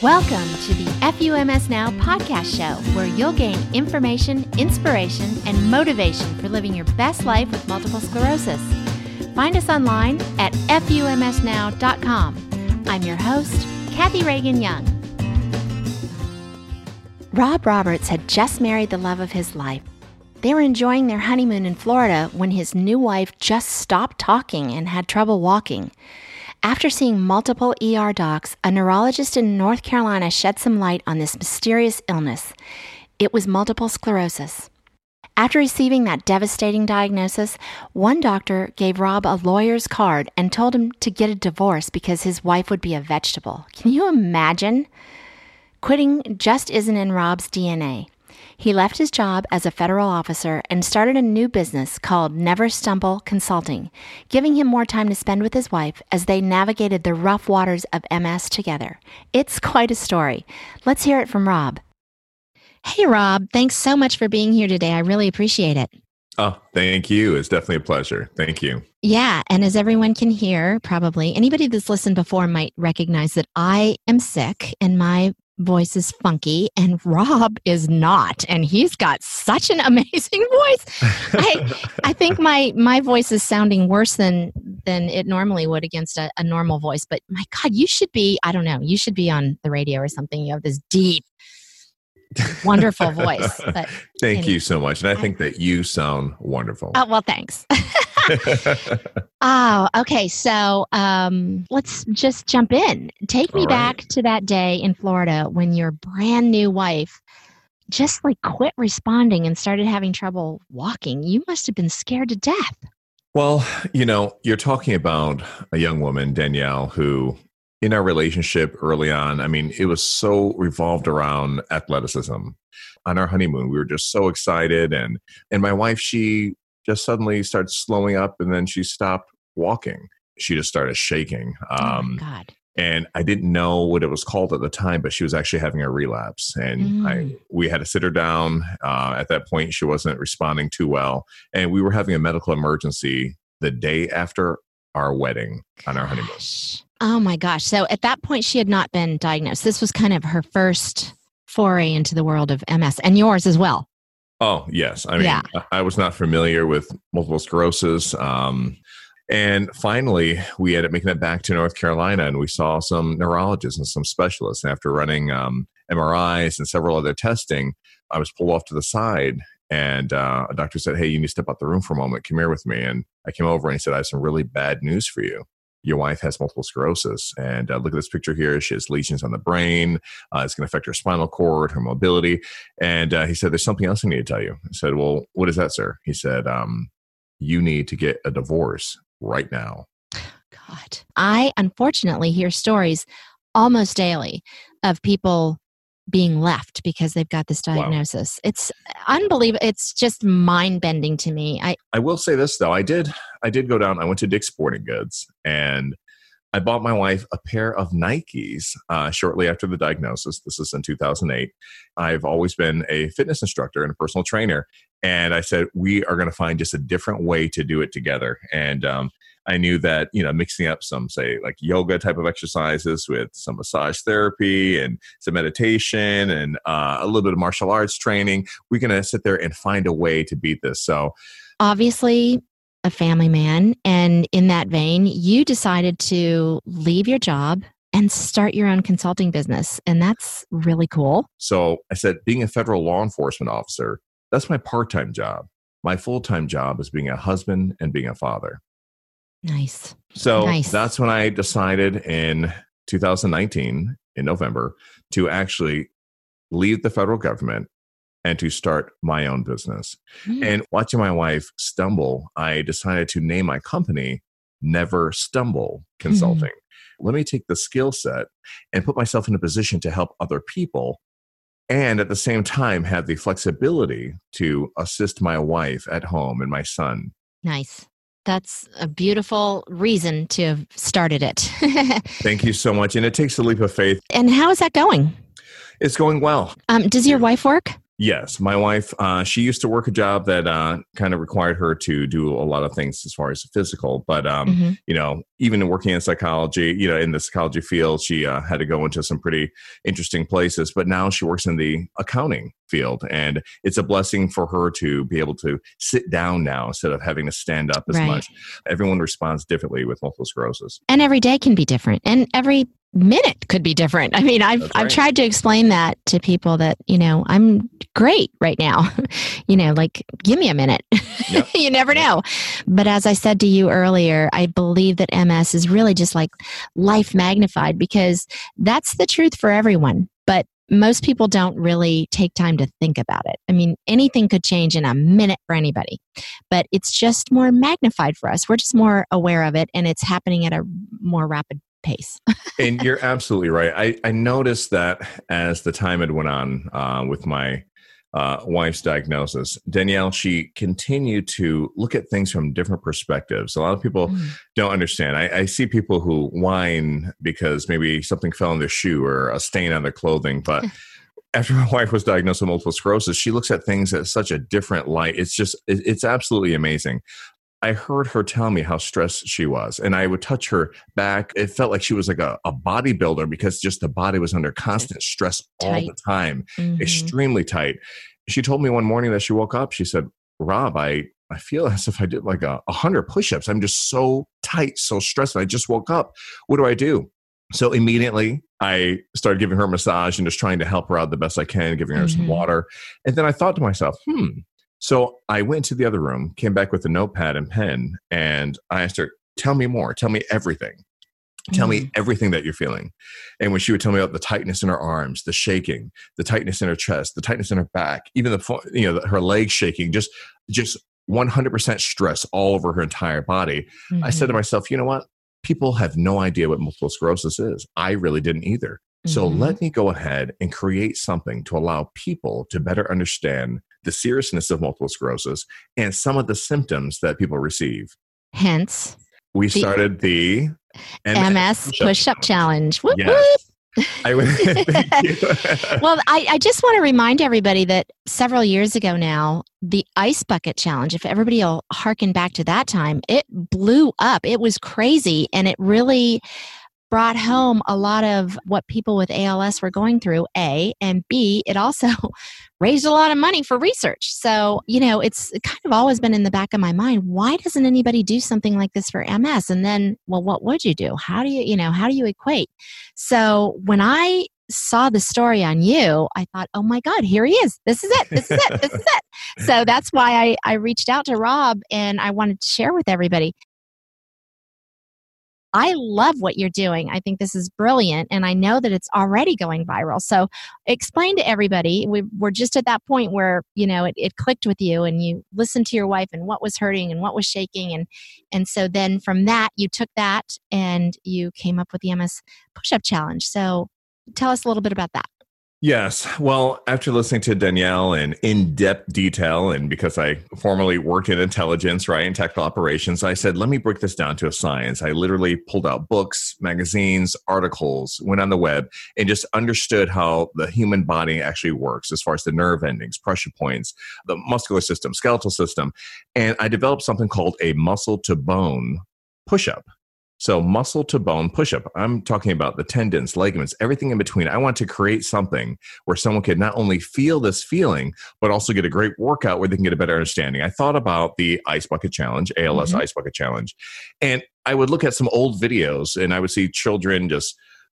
Welcome to the FUMS Now podcast show, where you'll gain information, inspiration, and motivation for living your best life with multiple sclerosis. Find us online at FUMSNow.com. I'm your host, Kathy Reagan Young. Rob Roberts had just married the love of his life. They were enjoying their honeymoon in Florida when his new wife just stopped talking and had trouble walking. After seeing multiple ER docs, a neurologist in North Carolina shed some light on this mysterious illness. It was multiple sclerosis. After receiving that devastating diagnosis, one doctor gave Rob a lawyer's card and told him to get a divorce because his wife would be a vegetable. Can you imagine? Quitting just isn't in Rob's DNA. He left his job as a federal officer and started a new business called Never Stumble Consulting, giving him more time to spend with his wife as they navigated the rough waters of MS together. It's quite a story. Let's hear it from Rob. Hey, Rob, thanks so much for being here today. I really appreciate it. Oh, thank you. It's definitely a pleasure. Thank you. Yeah. And as everyone can hear, probably anybody that's listened before might recognize that I am sick and my voice is funky and Rob is not and he's got such an amazing voice. I I think my my voice is sounding worse than than it normally would against a, a normal voice but my god you should be I don't know you should be on the radio or something you have this deep wonderful voice. But, Thank anyway, you so much. And I think that you sound wonderful. Oh, well, thanks. oh, okay. So um, let's just jump in. Take me back to that day in Florida when your brand new wife just like quit responding and started having trouble walking. You must have been scared to death. Well, you know, you're talking about a young woman, Danielle, who in our relationship early on, I mean, it was so revolved around athleticism. On our honeymoon, we were just so excited, and and my wife, she just suddenly started slowing up, and then she stopped walking. She just started shaking. Um, oh God. And I didn't know what it was called at the time, but she was actually having a relapse, and mm. I we had to sit her down. Uh, at that point, she wasn't responding too well, and we were having a medical emergency the day after our wedding on our honeymoon. Oh my gosh. So at that point, she had not been diagnosed. This was kind of her first foray into the world of MS and yours as well. Oh, yes. I mean, yeah. I was not familiar with multiple sclerosis. Um, and finally, we ended up making it back to North Carolina and we saw some neurologists and some specialists. And after running um, MRIs and several other testing, I was pulled off to the side and uh, a doctor said, Hey, you need to step out the room for a moment. Come here with me. And I came over and he said, I have some really bad news for you your wife has multiple sclerosis. And uh, look at this picture here. She has lesions on the brain. Uh, it's going to affect her spinal cord, her mobility. And uh, he said, There's something else I need to tell you. I said, Well, what is that, sir? He said, um, You need to get a divorce right now. God. I unfortunately hear stories almost daily of people being left because they've got this diagnosis. Wow. It's unbelievable. It's just mind bending to me. I I will say this though. I did I did go down. I went to Dick's Sporting Goods and I bought my wife a pair of Nikes uh, shortly after the diagnosis. This is in 2008. I've always been a fitness instructor and a personal trainer. And I said, we are going to find just a different way to do it together. And um, I knew that, you know, mixing up some, say, like yoga type of exercises with some massage therapy and some meditation and uh, a little bit of martial arts training, we're going to sit there and find a way to beat this. So, obviously, a family man. And in that vein, you decided to leave your job and start your own consulting business. And that's really cool. So I said, being a federal law enforcement officer, that's my part time job. My full time job is being a husband and being a father. Nice. So nice. that's when I decided in 2019, in November, to actually leave the federal government and to start my own business. Mm. And watching my wife stumble, I decided to name my company Never Stumble Consulting. Mm. Let me take the skill set and put myself in a position to help other people and at the same time have the flexibility to assist my wife at home and my son. Nice. That's a beautiful reason to have started it. Thank you so much. And it takes a leap of faith. And how is that going? It's going well. Um, does your wife work? Yes, my wife. Uh, she used to work a job that uh, kind of required her to do a lot of things as far as physical. But um, mm-hmm. you know, even working in psychology, you know, in the psychology field, she uh, had to go into some pretty interesting places. But now she works in the accounting field, and it's a blessing for her to be able to sit down now instead of having to stand up as right. much. Everyone responds differently with multiple sclerosis, and every day can be different, and every minute could be different. I mean, I've right. I've tried to explain that to people that, you know, I'm great right now. you know, like give me a minute. Yep. you never yep. know. But as I said to you earlier, I believe that MS is really just like life magnified because that's the truth for everyone. But most people don't really take time to think about it. I mean, anything could change in a minute for anybody, but it's just more magnified for us. We're just more aware of it and it's happening at a more rapid pace. and you're absolutely right. I, I noticed that as the time had went on uh, with my uh, wife's diagnosis, Danielle, she continued to look at things from different perspectives. A lot of people mm. don't understand. I, I, see people who whine because maybe something fell in their shoe or a stain on their clothing, but after my wife was diagnosed with multiple sclerosis, she looks at things at such a different light. It's just, it's absolutely amazing. I heard her tell me how stressed she was, and I would touch her back. It felt like she was like a, a bodybuilder because just the body was under constant stress tight. all the time, mm-hmm. extremely tight. She told me one morning that she woke up, she said, Rob, I, I feel as if I did like a, a hundred push ups. I'm just so tight, so stressed. I just woke up. What do I do? So immediately I started giving her a massage and just trying to help her out the best I can, giving her mm-hmm. some water. And then I thought to myself, hmm, so I went to the other room, came back with a notepad and pen, and I asked her, Tell me more. Tell me everything. Tell mm-hmm. me everything that you're feeling. And when she would tell me about the tightness in her arms, the shaking, the tightness in her chest, the tightness in her back, even the you know her legs shaking, just just 100% stress all over her entire body. Mm-hmm. I said to mm-hmm. myself, you know what? People have no idea what multiple sclerosis is. I really didn't either. So mm-hmm. let me go ahead and create something to allow people to better understand the seriousness of multiple sclerosis and some of the symptoms that people receive. Hence, we started the MS, MS push up challenge. Whoop, yes. I would, well, I, I just want to remind everybody that several years ago now, the ice bucket challenge, if everybody will harken back to that time, it blew up. It was crazy and it really brought home a lot of what people with ALS were going through, A, and B, it also raised a lot of money for research. So, you know, it's kind of always been in the back of my mind why doesn't anybody do something like this for MS? And then, well, what would you do? How do you, you know, how do you equate? So, when I saw the story on you, I thought, oh my God, here he is. This is it. This is it. This is it. So that's why I, I reached out to Rob and I wanted to share with everybody. I love what you're doing. I think this is brilliant. And I know that it's already going viral. So explain to everybody. We, are just at that point where, you know, it, it clicked with you and you listened to your wife and what was hurting and what was shaking. And, and so then from that, you took that and you came up with the MS push up challenge. So tell us a little bit about that. Yes. Well, after listening to Danielle in in depth detail, and because I formerly worked in intelligence, right, and technical operations, I said, let me break this down to a science. I literally pulled out books, magazines, articles, went on the web, and just understood how the human body actually works as far as the nerve endings, pressure points, the muscular system, skeletal system. And I developed something called a muscle to bone push up. So, muscle to bone push up. I'm talking about the tendons, ligaments, everything in between. I want to create something where someone could not only feel this feeling, but also get a great workout where they can get a better understanding. I thought about the Ice Bucket Challenge, ALS mm-hmm. Ice Bucket Challenge, and I would look at some old videos and I would see children just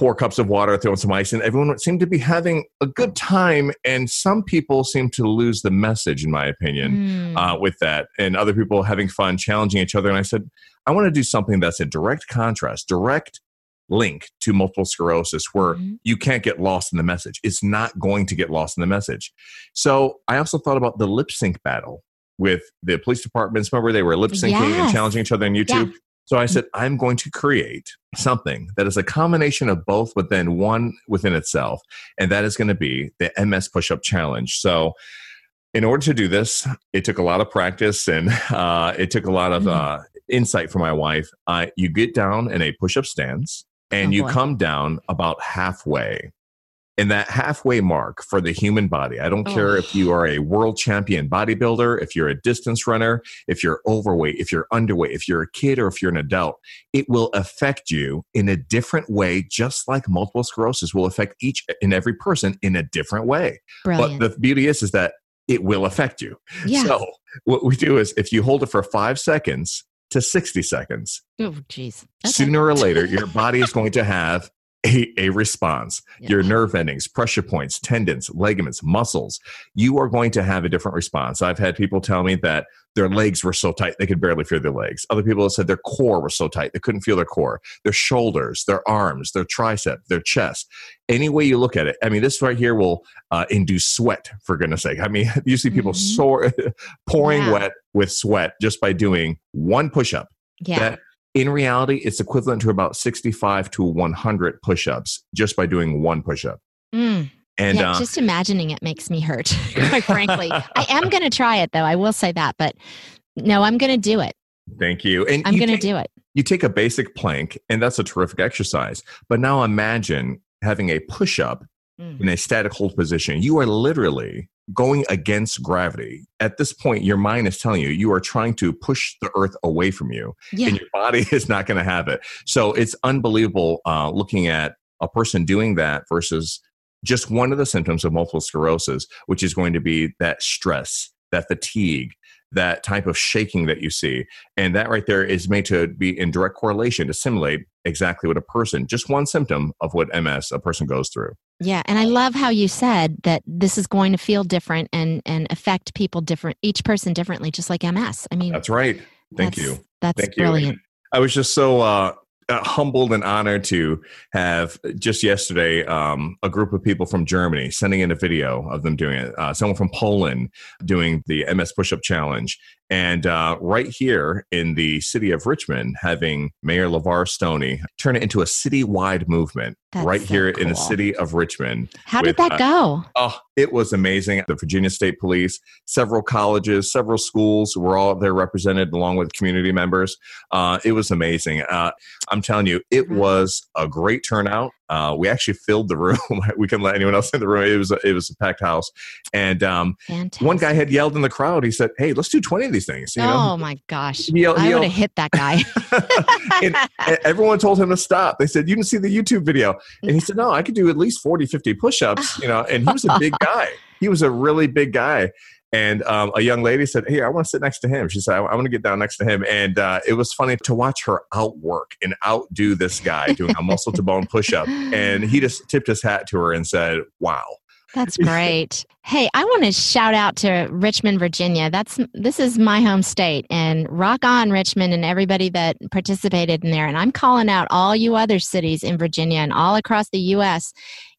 pour cups of water, throw in some ice, and everyone seemed to be having a good time. And some people seem to lose the message, in my opinion, mm. uh, with that. And other people having fun, challenging each other. And I said, I want to do something that's a direct contrast, direct link to multiple sclerosis where mm-hmm. you can't get lost in the message. It's not going to get lost in the message. So I also thought about the lip sync battle with the police departments. Remember, they were lip syncing yes. and challenging each other on YouTube. Yeah. So I said, I'm going to create something that is a combination of both, but then one within itself. And that is going to be the MS push up challenge. So in order to do this, it took a lot of practice and uh, it took a lot of mm-hmm. uh, insight from my wife. Uh, you get down in a push up stance and oh, you come down about halfway. And that halfway mark for the human body, I don't oh. care if you are a world champion bodybuilder, if you're a distance runner, if you're overweight, if you're underweight, if you're a kid, or if you're an adult, it will affect you in a different way, just like multiple sclerosis will affect each and every person in a different way. Brilliant. But the beauty is, is that it will affect you. Yeah. So what we do is if you hold it for five seconds to 60 seconds, oh, geez. Okay. Sooner or later, your body is going to have a, a response. Yeah. Your nerve endings, pressure points, tendons, ligaments, muscles, you are going to have a different response. I've had people tell me that their legs were so tight they could barely feel their legs. Other people have said their core was so tight they couldn't feel their core, their shoulders, their arms, their tricep, their chest. Any way you look at it, I mean, this right here will uh, induce sweat, for goodness sake. I mean, you see people mm-hmm. sore, pouring yeah. wet with sweat just by doing one push up. Yeah. That in reality, it's equivalent to about 65 to 100 push ups just by doing one push up. Mm. And yeah, uh, just imagining it makes me hurt, quite frankly. I am going to try it though. I will say that, but no, I'm going to do it. Thank you. And I'm going to do it. You take a basic plank, and that's a terrific exercise. But now imagine having a push up mm. in a static hold position. You are literally going against gravity. At this point, your mind is telling you you are trying to push the earth away from you, yeah. and your body is not going to have it. So it's unbelievable uh, looking at a person doing that versus just one of the symptoms of multiple sclerosis, which is going to be that stress, that fatigue, that type of shaking that you see. And that right there is made to be in direct correlation to simulate exactly what a person, just one symptom of what MS a person goes through. Yeah, and I love how you said that this is going to feel different and and affect people different, each person differently, just like MS. I mean, that's right. Thank that's, you. That's Thank brilliant. You. I was just so uh, uh, humbled and honored to have just yesterday um, a group of people from Germany sending in a video of them doing it. Uh, someone from Poland doing the MS Push Up Challenge, and uh, right here in the city of Richmond, having Mayor LeVar Stoney turn it into a citywide movement That's right so here cool. in the city of Richmond. How with, did that uh, go? oh, it was amazing. The Virginia State Police, several colleges, several schools were all there represented along with community members. Uh, it was amazing. Uh, I'm telling you, it was a great turnout. Uh, we actually filled the room. we couldn't let anyone else in the room. It was a, it was a packed house, and um, one guy had yelled in the crowd. He said, "Hey, let's do twenty of these things." You know? Oh my gosh! He yelled, I would have hit that guy. and everyone told him to stop. They said, "You didn't see the YouTube video," and he said, "No, I could do at least 40, 50 push-ups." You know, and he was a big guy. He was a really big guy, and um, a young lady said, "Hey, I want to sit next to him." She said, "I, want to get down next to him." And uh, it was funny to watch her outwork and outdo this guy doing a muscle to bone push up. And he just tipped his hat to her and said, "Wow." That's great. hey, I want to shout out to Richmond, Virginia. That's this is my home state and rock on Richmond and everybody that participated in there. And I'm calling out all you other cities in Virginia and all across the US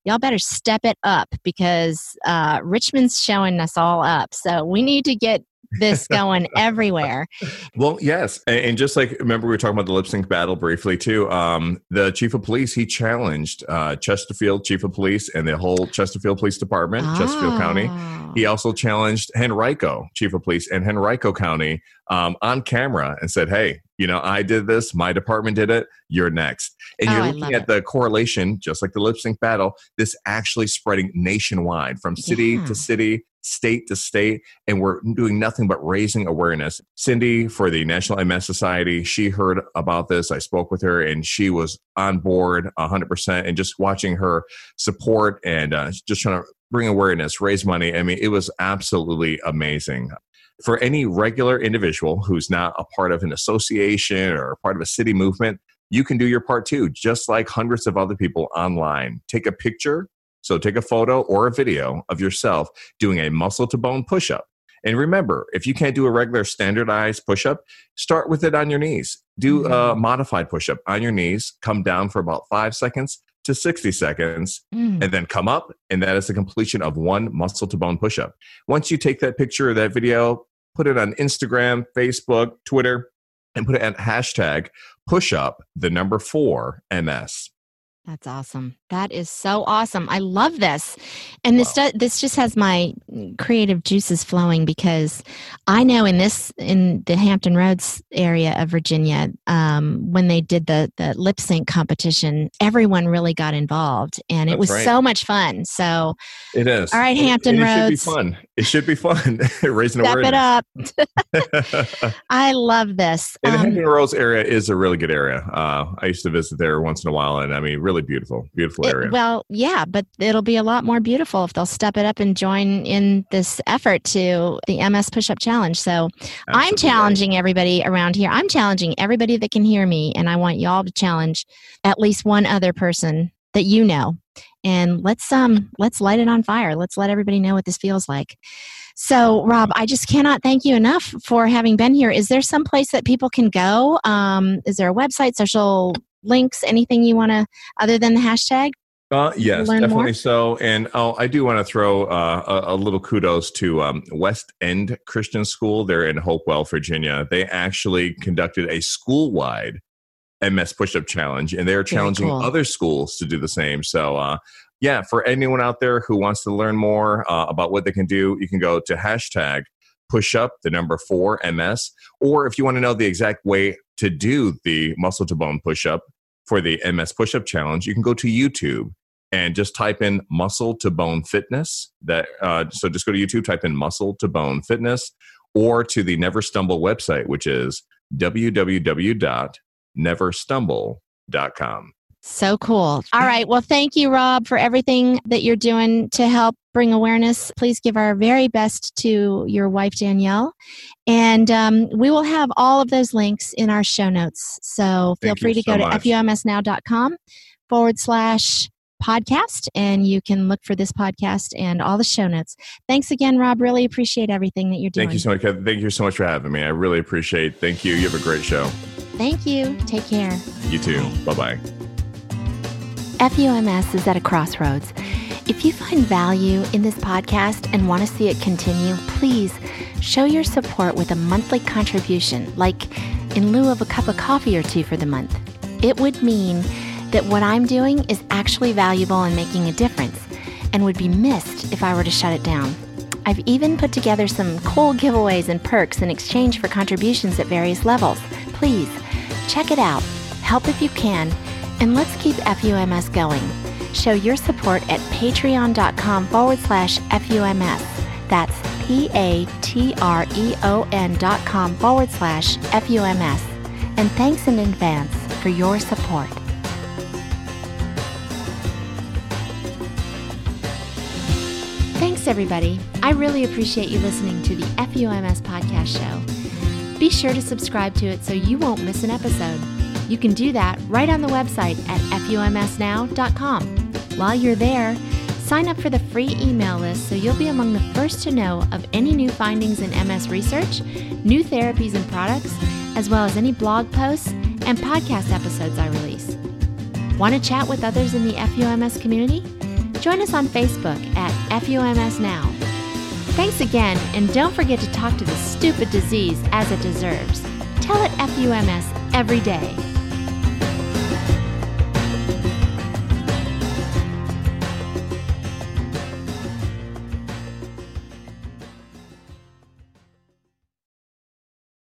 y'all better step it up because uh, Richmond's showing us all up. So we need to get this going everywhere. Well, yes, and, just like remember we were talking about the lip sync battle briefly too. Um, the chief of police he challenged uh, Chesterfield chief of police and the whole Chesterfield Police Department, oh. Chesterfield County. Oh. He also challenged Henrico chief of police and Henrico County um, on camera and said, "Hey, you know, I did this. My department did it. You're next." And oh, you're looking at it. the correlation, just like the lip sync battle. This actually spreading nationwide from city yeah. to city state to state, and we're doing nothing but raising awareness. Cindy for the National MS Society, she heard about this. I spoke with her, and she was on board 100%. And just watching her support and uh, just trying to bring awareness, raise money. I mean, it was absolutely amazing. For any regular individual who's not a part of an association or part of a city movement, you can do your part too, just like hundreds of other people online. Take a picture so take a photo or a video of yourself doing a muscle to bone push up. And remember, if you can't do a regular standardized push up, start with it on your knees. Do a mm-hmm. modified push up on your knees, come down for about five seconds to 60 seconds, mm. and then come up. And that is the completion of one muscle to bone push up. Once you take that picture or that video, put it on Instagram, Facebook, Twitter, and put it at hashtag push up the number four MS. That's awesome. That is so awesome. I love this. And this wow. this just has my creative juices flowing because I know in this in the Hampton Roads area of Virginia, um, when they did the the lip sync competition, everyone really got involved, and it That's was right. so much fun. So it is. All right, Hampton it, it Roads. It should be fun. It should be fun. Raising Step awareness. it up. I love this. And um, the Hampton Roads area is a really good area. Uh, I used to visit there once in a while, and I mean, really beautiful, beautiful area. It, well, yeah, but it'll be a lot more beautiful if they'll step it up and join in this effort to the MS Push Up Challenge. So Absolutely. I'm challenging everybody around here. I'm challenging everybody that can hear me, and I want y'all to challenge at least one other person that you know and let's um let's light it on fire let's let everybody know what this feels like so rob i just cannot thank you enough for having been here is there some place that people can go um is there a website social links anything you want to other than the hashtag uh, yes, definitely more? so. And oh, I do want to throw uh, a, a, little kudos to um, West End Christian School. They're in Hopewell, Virginia. They actually conducted a school wide MS Push Up Challenge, and they're challenging cool. other schools to do the same. So, uh, yeah, for anyone out there who wants to learn more uh, about what they can do, you can go to hashtag push up the number four MS. Or if you want to know the exact way to do the muscle to bone push up for the MS push up challenge, you can go to YouTube and just type in muscle to bone fitness that uh, so just go to youtube type in muscle to bone fitness or to the never stumble website which is www.neverstumble.com so cool. All right. Well, thank you, Rob, for everything that you're doing to help bring awareness. Please give our very best to your wife, Danielle. And um, we will have all of those links in our show notes. So feel thank free to so go much. to fumsnow.com forward slash podcast and you can look for this podcast and all the show notes. Thanks again, Rob. Really appreciate everything that you're doing. Thank you so much. Thank you so much for having me. I really appreciate. Thank you. You have a great show. Thank you. Take care. You too. Bye bye. FUMS is at a crossroads. If you find value in this podcast and want to see it continue, please show your support with a monthly contribution, like in lieu of a cup of coffee or two for the month. It would mean that what I'm doing is actually valuable and making a difference and would be missed if I were to shut it down. I've even put together some cool giveaways and perks in exchange for contributions at various levels. Please check it out, help if you can, and let's keep FUMS going. Show your support at patreon.com forward slash FUMS. That's P A T R E O N dot com forward slash FUMS. And thanks in advance for your support. Thanks, everybody. I really appreciate you listening to the FUMS podcast show. Be sure to subscribe to it so you won't miss an episode. You can do that right on the website at fumsnow.com. While you're there, sign up for the free email list so you'll be among the first to know of any new findings in MS research, new therapies and products, as well as any blog posts and podcast episodes I release. Want to chat with others in the FUMS community? Join us on Facebook at FUMS Now. Thanks again, and don't forget to talk to the stupid disease as it deserves. Tell it FUMS every day.